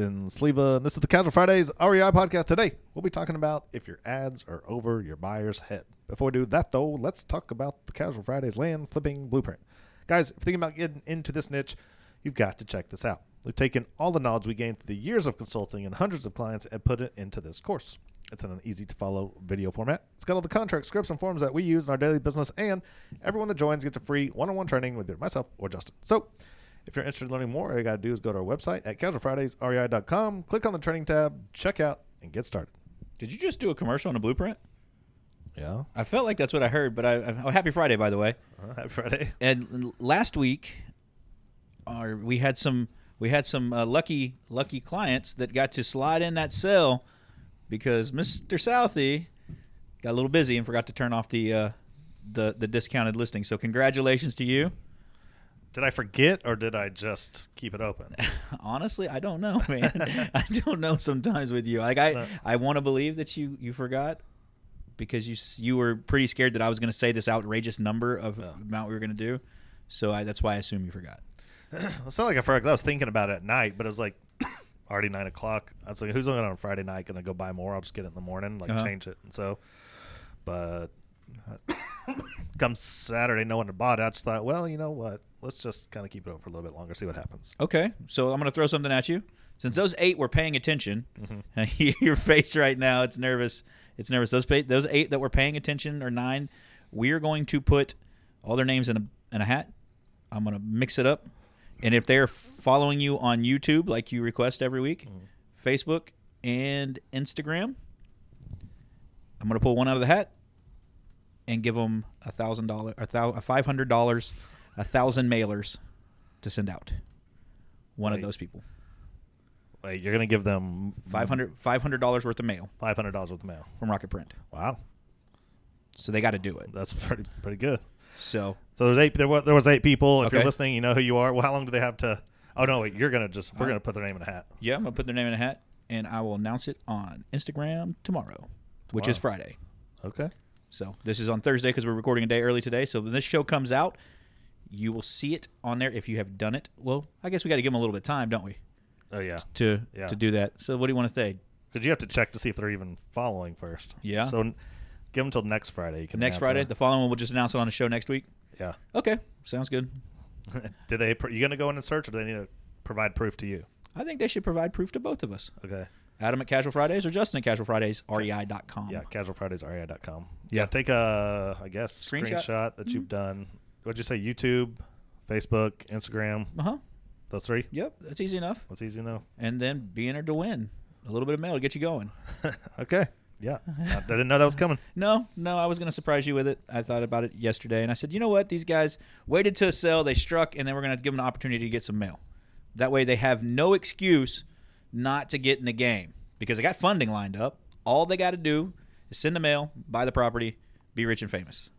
Sleva, and this is the Casual Fridays REI podcast. Today, we'll be talking about if your ads are over your buyer's head. Before we do that, though, let's talk about the Casual Fridays land flipping blueprint. Guys, if you're thinking about getting into this niche, you've got to check this out. We've taken all the knowledge we gained through the years of consulting and hundreds of clients and put it into this course. It's in an easy to follow video format. It's got all the contract scripts and forms that we use in our daily business, and everyone that joins gets a free one on one training with either myself or Justin. So, if you're interested in learning more, all you got to do is go to our website at casualfridaysrei.com, click on the training tab, check out, and get started. Did you just do a commercial on a blueprint? Yeah. I felt like that's what I heard, but I, I oh, happy Friday, by the way. Uh, happy Friday. And last week, our, we had some we had some uh, lucky lucky clients that got to slide in that sale because Mr. Southey got a little busy and forgot to turn off the uh, the the discounted listing. So congratulations to you. Did I forget or did I just keep it open? Honestly, I don't know, man. I don't know sometimes with you. Like I No. I want to believe that you you forgot because you you were pretty scared that I was going to say this outrageous number of amount we were going to do. So I, that's why I assume you forgot. It's not like I forgot. I was thinking about it at night, but it was like already nine o'clock. I was like, who's going on Friday night going to go buy more? I'll just get it in the morning, like Uh-huh. change it. And so, but come Saturday, no one had bought it. I just thought, well, you know what? Let's just kind of keep it open for a little bit longer, see what happens. Okay, so I'm going to throw something at you. Since those eight were paying attention, Mm-hmm. your face right now, it's nervous. It's nervous. Those pa- those eight that were paying attention or nine, we're going to put all their names in a in a hat. I'm going to mix it up, and if they're following you on YouTube like you request every week, Mm-hmm. Facebook and Instagram, I'm going to pull one out of the hat and give them a thousand dollar, a five hundred dollars, a thousand mailers to send out. One of those people. Like, you're going to give them 500 dollars worth of mail five hundred dollars worth of mail. from Rocket Print. Wow, So they got to do it. that's pretty pretty good. So So there's eight. There was there was eight people. If you're listening, you know who you are. Well, how long do they have to? Oh no, wait. You're gonna just we're Uh, gonna put their name in a hat. yeah, I'm gonna put their name in a hat, and I will announce it on Instagram tomorrow, which is Friday. Okay. So this is on Thursday because we're recording a day early today. So when this show comes out, you will see it on there if you have done it. Well, I guess we got to give them a little bit of time, don't we, Oh yeah. to Yeah. to do that. So what do you want to say? Because you have to check to see if they're even following first. Yeah. So n- give them till next Friday. You can Next Friday, it. the following one, we'll just announce it on the show next week. yeah. Okay, sounds good. do they? pr- You gonna go in and search, or do they need to provide proof to you? I think they should provide proof to both of us. Okay. Adam at Casual Fridays or Justin at Casual Fridays, rei.com. Yeah. CasualFridaysREI.com. Yeah. Take a, I guess, Screenshot? screenshot, that you've mm-hmm. done. What'd you say? YouTube, Facebook, Instagram. Uh huh. Those three. Yep, that's easy enough. That's easy enough. And then be entered to win a little bit of mail to get you going. okay. Yeah. I didn't know that was coming. No, no, I was going to surprise you with it. I thought about it yesterday, and I said, you know what? These guys waited to sell, they struck, and then we're going to give them an opportunity to get some mail. That way, they have no excuse not to get in the game because they got funding lined up. All they got to do is send the mail, buy the property, be rich and famous.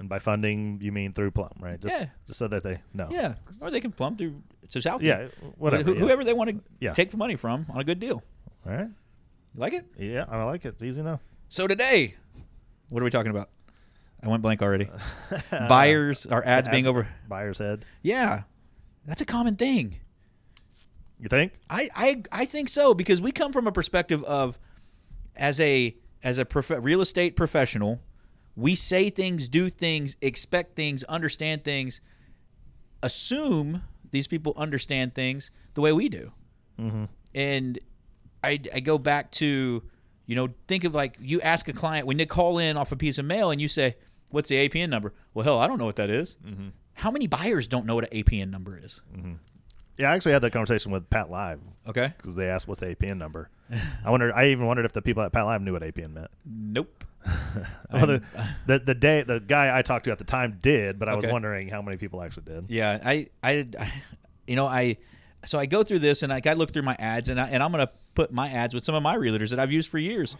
And by funding, you mean through Plum, right? Just, Yeah. Just so that they know. Yeah, or they can plumb through to South. Yeah. Whatever. Yeah. Whoever they want to Yeah. take the money from on a good deal. All right. You like it? Yeah, I like it. It's easy enough. So today, what are we talking about? I went blank already. Buyers, our ads being over. Buyer's head. Yeah, that's a common thing. You think? I, I I think so because we come from a perspective of as a as a prof- real estate professional, we say things, do things, expect things, understand things, assume these people understand things the way we do. Mm-hmm. And I, I go back to, you know, think of like you ask a client when they call in off a piece of mail and you say, What's the APN number? Well, hell, I don't know what that is. Mm-hmm. How many buyers don't know what an APN number is? Yeah, I actually had that conversation with PATLive Okay. because they asked what's the APN number. I wonder. I even wondered if the people at PATLive knew what APN meant. Nope. Well, the, the the day the guy I talked to at the time did, but I was wondering how many people actually did. Yeah, I, I, I- you know, I, so I go through this and I, I look through my ads and I, and I'm gonna put my ads with some of my realtors that I've used for years,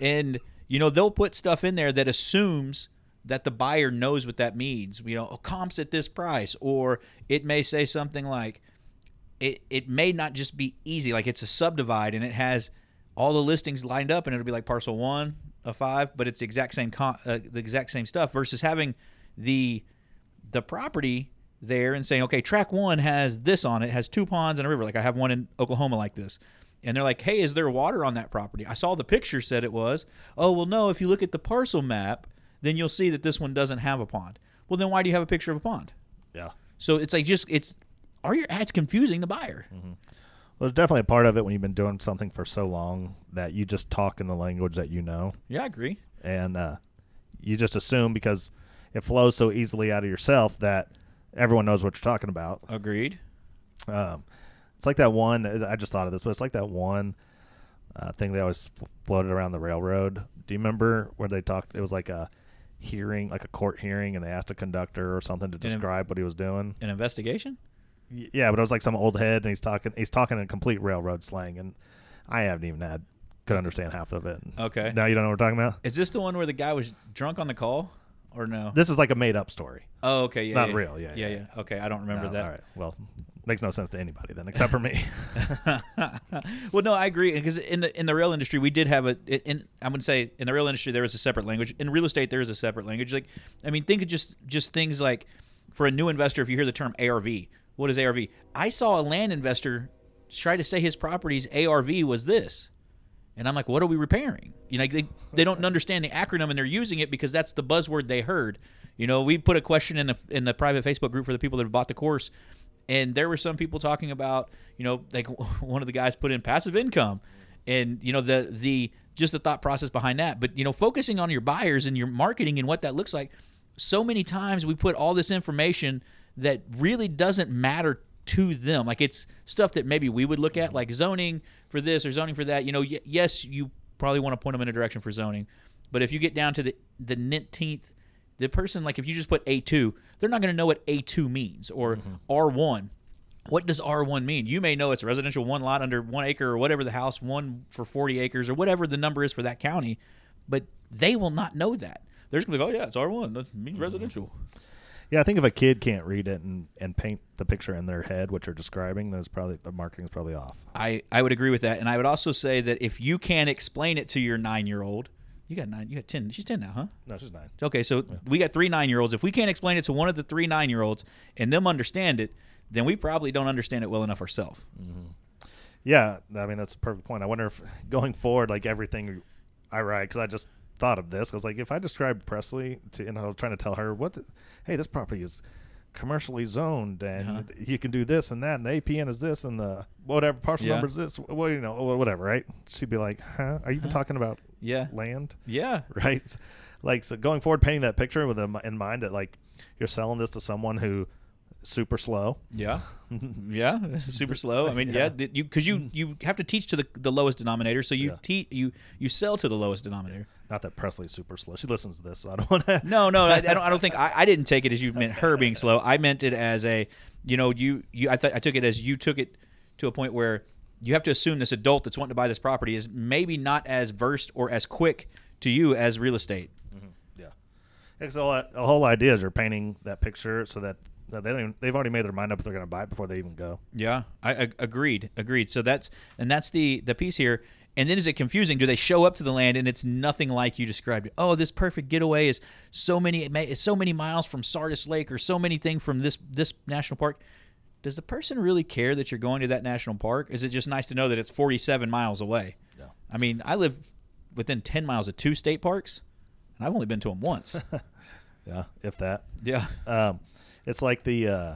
and you know they'll put stuff in there that assumes that the buyer knows what that means. You know, oh, comps at this price, or it may say something like, it it may not just be easy, like it's a subdivide and it has all the listings lined up, and it'll be like parcel one of five, but it's the exact same con- uh, the exact same stuff versus having the the property there and saying, okay, track one has this on it, has two ponds and a river. Like I have one in Oklahoma like this. And they're like, hey, is there water on that property? I saw the picture said it was. Oh, well, no, if you look at the parcel map, then you'll see that this one doesn't have a pond. Well, then why do you have a picture of a pond? Yeah. So it's like just, it's, are your ads confusing the buyer? Well, there's definitely a part of it when you've been doing something for so long that you just talk in the language that you know, Yeah, I agree. and uh, you just assume because it flows so easily out of yourself that everyone knows what you're talking about. Agreed. Um, it's like that one. I just thought of this, but it's like that one uh, thing they always floated around the railroad. Do you remember where they talked? It was like a hearing, like a court hearing, and they asked a conductor or something to describe what he was doing. An investigation? Yeah, but it was like some old head, and he's talking. He's talking in complete railroad slang, and I haven't even had could understand half of it. Okay. Now you don't know what we're talking about. Is this the one where the guy was drunk on the call or no? This is like a made up story. oh, okay. Yeah. not yeah. real, yeah, Yeah. yeah, Yeah. Okay. I don't remember No, that. All right. Well, makes no sense to anybody then, except for me. well, no, I agree because in the in the real industry we did have a in I would say in the real industry there is a separate language. In real estate there is a separate language. Like I mean, think of just just things like for a new investor, if you hear the term ARV, what is ARV? I saw a land investor try to say his property's ARV was this. And I'm like, what are we repairing? You know, they, they don't understand the acronym and they're using it because that's the buzzword they heard. You know, we put a question in the in the private Facebook group for the people that have bought the course, and there were some people talking about, you know, like one of the guys put in passive income, and you know the the just the thought process behind that. But you know, focusing on your buyers and your marketing and what that looks like. So many times we put all this information that really doesn't matter to them. Like it's stuff that maybe we would look at, mm-hmm. like zoning for this or zoning for that. You know, y- yes, you probably want to point them in a direction for zoning, but if you get down to the the nineteenth, the person like if you just put A two, they're not going to know what A two means or mm-hmm. R one. What does R1 mean? You may know it's a residential one lot under one acre or whatever the house, one for 40 acres or whatever the number is for that county, but they will not know that. They're just going to be like, oh, yeah, it's R1. That means mm-hmm. residential. Yeah, I think if a kid can't read it and, and paint the picture in their head what you're describing, then it's probably the marketing's probably off. I, I would agree with that. And I would also say that if you can't explain it to your nine year old, you got nine, you got 10. She's 10 now, huh? No, just nine. Okay, so we got three nine year olds. If we can't explain it to one of the three nine year olds and them understand it, then we probably don't understand it well enough ourselves. Mm-hmm. Yeah, I mean that's a perfect point. I wonder if going forward, like everything I write, because I just thought of this. I was like, if I describe Presley to, and I was trying to tell her what, the, hey, this property is commercially zoned, and Uh-huh. you can do this and that, and the APN is this, and the whatever parcel Yeah. number is this, well, you know, whatever, right? She'd be like, huh? Are you even talking about Yeah. land? Yeah. right? Like so going forward, painting that picture with them in mind that like you're selling this to someone who super slow. Yeah, yeah, super slow. I mean, yeah, Yeah. you because you you have to teach to the, the lowest denominator, so you Yeah. te- you you sell to the lowest denominator. Not that Presley's super slow. She listens to this, so I don't want to. No, no, I, I don't. I don't think I, I didn't take it as you meant her being slow. I meant it as a, you know, you you. I thought I took it as you took it to a point where you have to assume this adult that's wanting to buy this property is maybe not as versed or as quick to you as real estate. Mm-hmm. Yeah, because the, whole- idea is you're painting that picture so that they don't. Even, they've already made their mind up if they're going to buy it before they even go. Yeah, I, I agreed. Agreed. So that's and that's the the piece here. And then is it confusing? Do they show up to the land and it's nothing like you described it? Oh, this perfect getaway is so many it it's so many miles from Sardis Lake or so many things from this this national park. Does the person really care that you're going to that national park? Is it just nice to know that it's 47 miles away? Yeah. I mean, I live within 10 miles of two state parks, and I've only been to them once. Yeah, if that. yeah. Um, it's like the. Uh,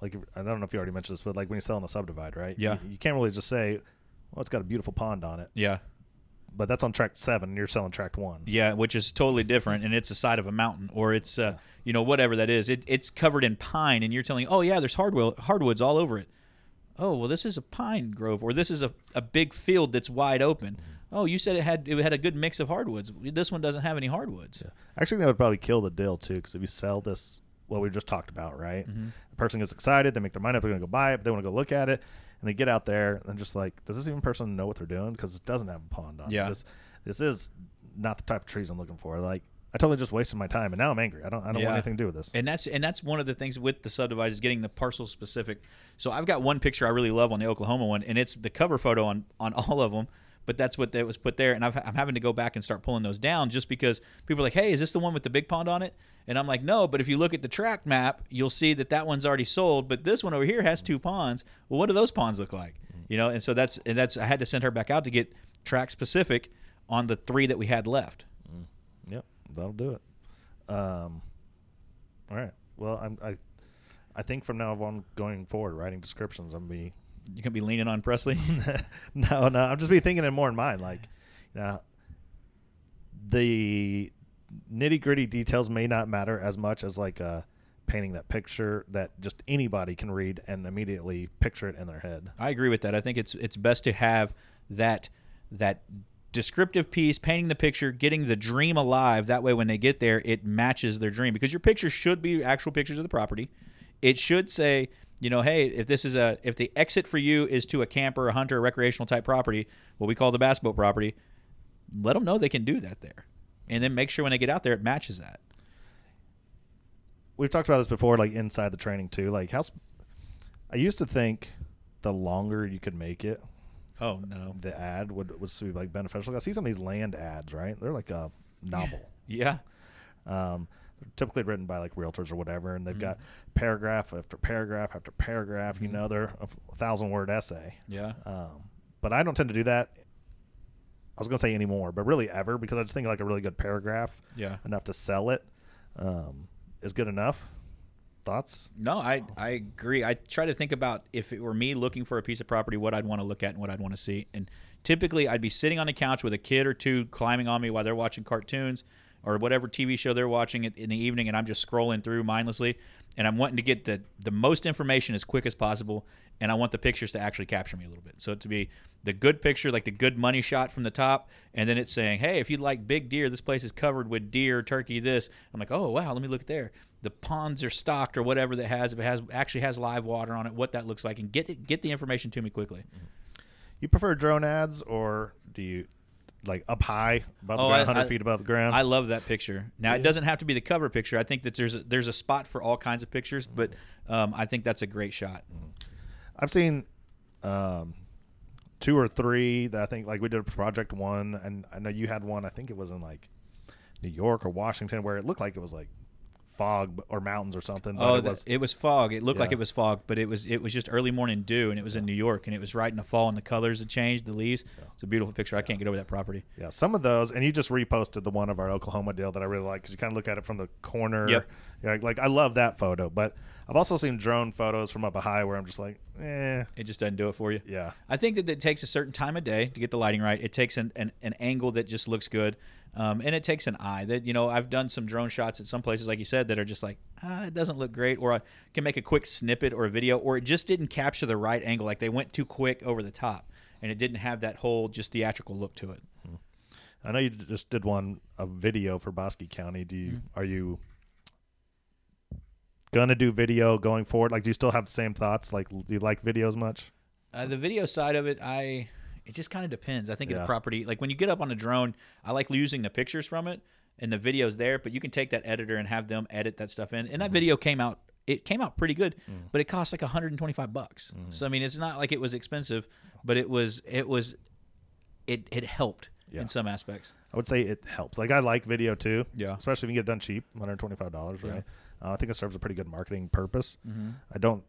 like I don't know if you already mentioned this, but like when you're selling a subdivide, right? Yeah. You, you can't really just say, "Well, it's got a beautiful pond on it," Yeah. but that's on tract seven, and you're selling tract one. Yeah, which is totally different, and it's the side of a mountain, or it's uh, you know whatever that is. It, it's covered in pine, and you're telling, oh yeah, there's hardwood hardwoods all over it. Oh well, this is a pine grove, or this is a, a big field that's wide open. Oh, you said it had it had a good mix of hardwoods. This one doesn't have any hardwoods. Actually, that would probably kill the deal too, because if you sell this, what we just talked about, right? Mm-hmm. The person gets excited, they make their mind up, they're going to go buy it, but they want to go look at it, and they get out there and just like, does this even person know what they're doing? Because it doesn't have a pond on Yeah. it. This, this is not the type of trees I'm looking for. Like I totally just wasted my time, and now I'm angry. I don't I don't Yeah. want anything to do with this. And that's and that's one of the things with the subdivide is getting the parcel specific. So I've got one picture I really love on the Oklahoma one, and it's the cover photo on on all of them. But that's what that was put there, and I've, I'm having to go back and start pulling those down just because people are like, "Hey, is this the one with the big pond on it?" And I'm like, "No." But if you look at the track map, you'll see that that one's already sold. But this one over here has two ponds. Well, what do those ponds look like? You know, and so that's and that's I had to send her back out to get track specific on the three that we had left. Yep, that'll do it. Um, all right. Well, I'm I, I think from now on going forward, writing descriptions, I'm gonna be You can be leaning on Presley. no, no. I'm just be thinking it more in mind. Like, you know, the nitty gritty details may not matter as much as like uh, painting that picture that just anybody can read and immediately picture it in their head. I agree with that. I think it's it's best to have that that descriptive piece, painting the picture, getting the dream alive. That way, when they get there, it matches their dream. Because your picture should be actual pictures of the property. It should say, you know, hey, if this is a if the exit for you is to a camper, a hunter, a recreational type property, what we call the bass boat property, let them know they can do that there, and then make sure when they get out there, it matches that. We've talked about this before, like inside the training too. Like, how I used to think the longer you could make it, Oh no, the ad would would be like beneficial. I see some of these land ads, right? They're like a novel. yeah, Um, typically written by like realtors or whatever, and they've Mm-hmm. got paragraph after paragraph after paragraph. You know, they're a thousand word essay. yeah. Um, but I don't tend to do that. I was gonna say anymore, but really ever because I just think like a really good paragraph, Yeah. enough to sell it, um, is good enough. Thoughts? No, I, I agree. I try to think about if it were me looking for a piece of property, what I'd want to look at and what I'd want to see. And typically, I'd be sitting on the couch with a kid or two climbing on me while they're watching cartoons or whatever TV show they're watching in the evening, and I'm just scrolling through mindlessly. And I'm wanting to get the, the most information as quick as possible, and I want the pictures to actually capture me a little bit. So to be the good picture, like the good money shot from the top, and then it's saying, "Hey, if you like big deer, this place is covered with deer, turkey, this." I'm like, "Oh wow, let me look at there." The ponds are stocked or whatever that has, if it has actually has live water on it, what that looks like, and get it, get the information to me quickly. You prefer drone ads or do you like up high above Oh, ground, 100 I- feet above the ground? I love that picture. Now it doesn't have to be the cover picture. I think that there's a, there's a spot for all kinds of pictures, but um, I think that's a great shot. I've seen um, two or three that I think like we did a project one, and I know you had one. I think it was in like New York or Washington, where it looked like it was like fog or mountains or something. But Oh, it the- was it was fog. It looked like it was fog, but it was it was just early morning dew, and it was in New York, and it was right in the fall, and the colors had changed, the leaves. It's a beautiful picture. I can't get over that property. yeah, some of those, and you just reposted the one of our Oklahoma deal that I really like because you kind of look at it from the corner. Yep. Yeah, like I love that photo, but I've also seen drone photos from up a high where I'm just like, eh, It just doesn't do it for you. yeah. I think that it takes a certain time of day to get the lighting right. It takes an, an, an angle that just looks good, um, and it takes an eye. That you know, I've done some drone shots at some places, like you said, that are just like, ah, it doesn't look great, or I can make a quick snippet or a video, or it just didn't capture the right angle. Like they went too quick over the top, and it didn't have that whole just theatrical look to it. I know you just did one a video for Bosque County. Do you Mm-hmm. are you gonna do video going forward? Like, do you still have the same thoughts? Like, do you like videos much? Uh, the video side of it, I it just kind of depends. I think of Yeah. the property, like when you get up on a drone, I like using the pictures from it and the videos there. But you can take that editor and have them edit that stuff in. And that video came out. It came out pretty good, but it cost like 125 bucks. So I mean, it's not like it was expensive, but it was it was it it helped Yeah. in some aspects. I would say it helps. Like, I like video too. Yeah. Especially if you get it done cheap, one hundred twenty five dollars. Right. Yeah. Uh, I think it serves a pretty good marketing purpose. Mm-hmm. I don't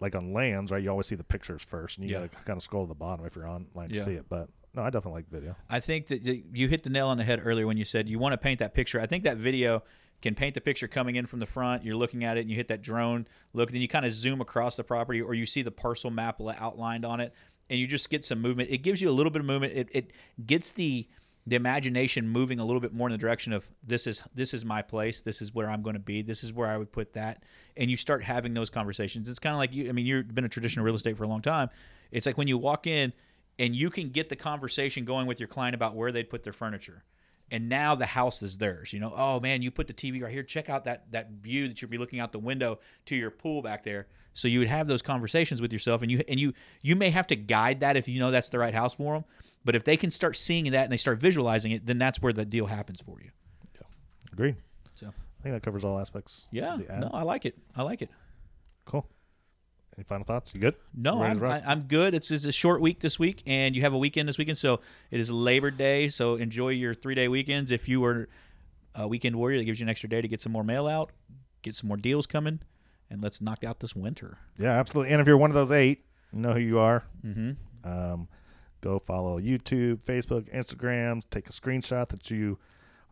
like on lands, right? You always see the pictures first, and you Yeah. gotta kind of scroll to the bottom if you're online to Yeah. see it. But no, I definitely like video. I think that you hit the nail on the head earlier when you said you want to paint that picture. I think that video can paint the picture coming in from the front. You're looking at it and you hit that drone look, then you kind of zoom across the property or you see the parcel map outlined on it and you just get some movement. It gives you a little bit of movement. It, it gets the the imagination moving a little bit more in the direction of this is this is my place. This is where I'm going to be. This is where I would put that. And you start having those conversations. It's kind of like you. I mean, you've been a traditional real estate for a long time. It's like when you walk in and you can get the conversation going with your client about where they'd put their furniture and now the house is theirs. You know, oh man, you put the TV right here. Check out that that view that you'll be looking out the window to your pool back there. So you would have those conversations with yourself, and you and you you may have to guide that if you know that's the right house for them. But if they can start seeing that and they start visualizing it, then that's where the deal happens for you. Yeah, Agreed. So I think that covers all aspects. yeah, no, I like it. I like it. Cool. Any final thoughts? You good? No, I'm. I, I'm good. It's, it's a short week this week, and you have a weekend this weekend. So it is Labor Day. So enjoy your three day weekends. If you are a weekend warrior, that gives you an extra day to get some more mail out, get some more deals coming, and let's knock out this winter. Yeah, absolutely. And if you're one of those eight, you know who you are. Mm-hmm. Um, go follow YouTube, Facebook, Instagram. Take a screenshot that you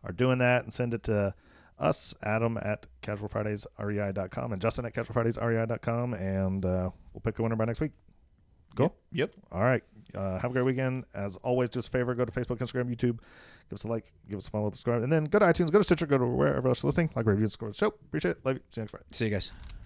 are doing that and send it to us, Adam at casualfridaysrei.com and Justin at casualfridaysrei.com. And uh, we'll pick a winner by next week. Cool. Yep. All right. Uh, have a great weekend. As always, do us a favor. Go to Facebook, Instagram, YouTube. Give us a like. Give us a follow, subscribe. And then go to iTunes, go to Stitcher, go to wherever else you're listening. Like, review, score the show. Appreciate it. Love you. See you next Friday. See you guys.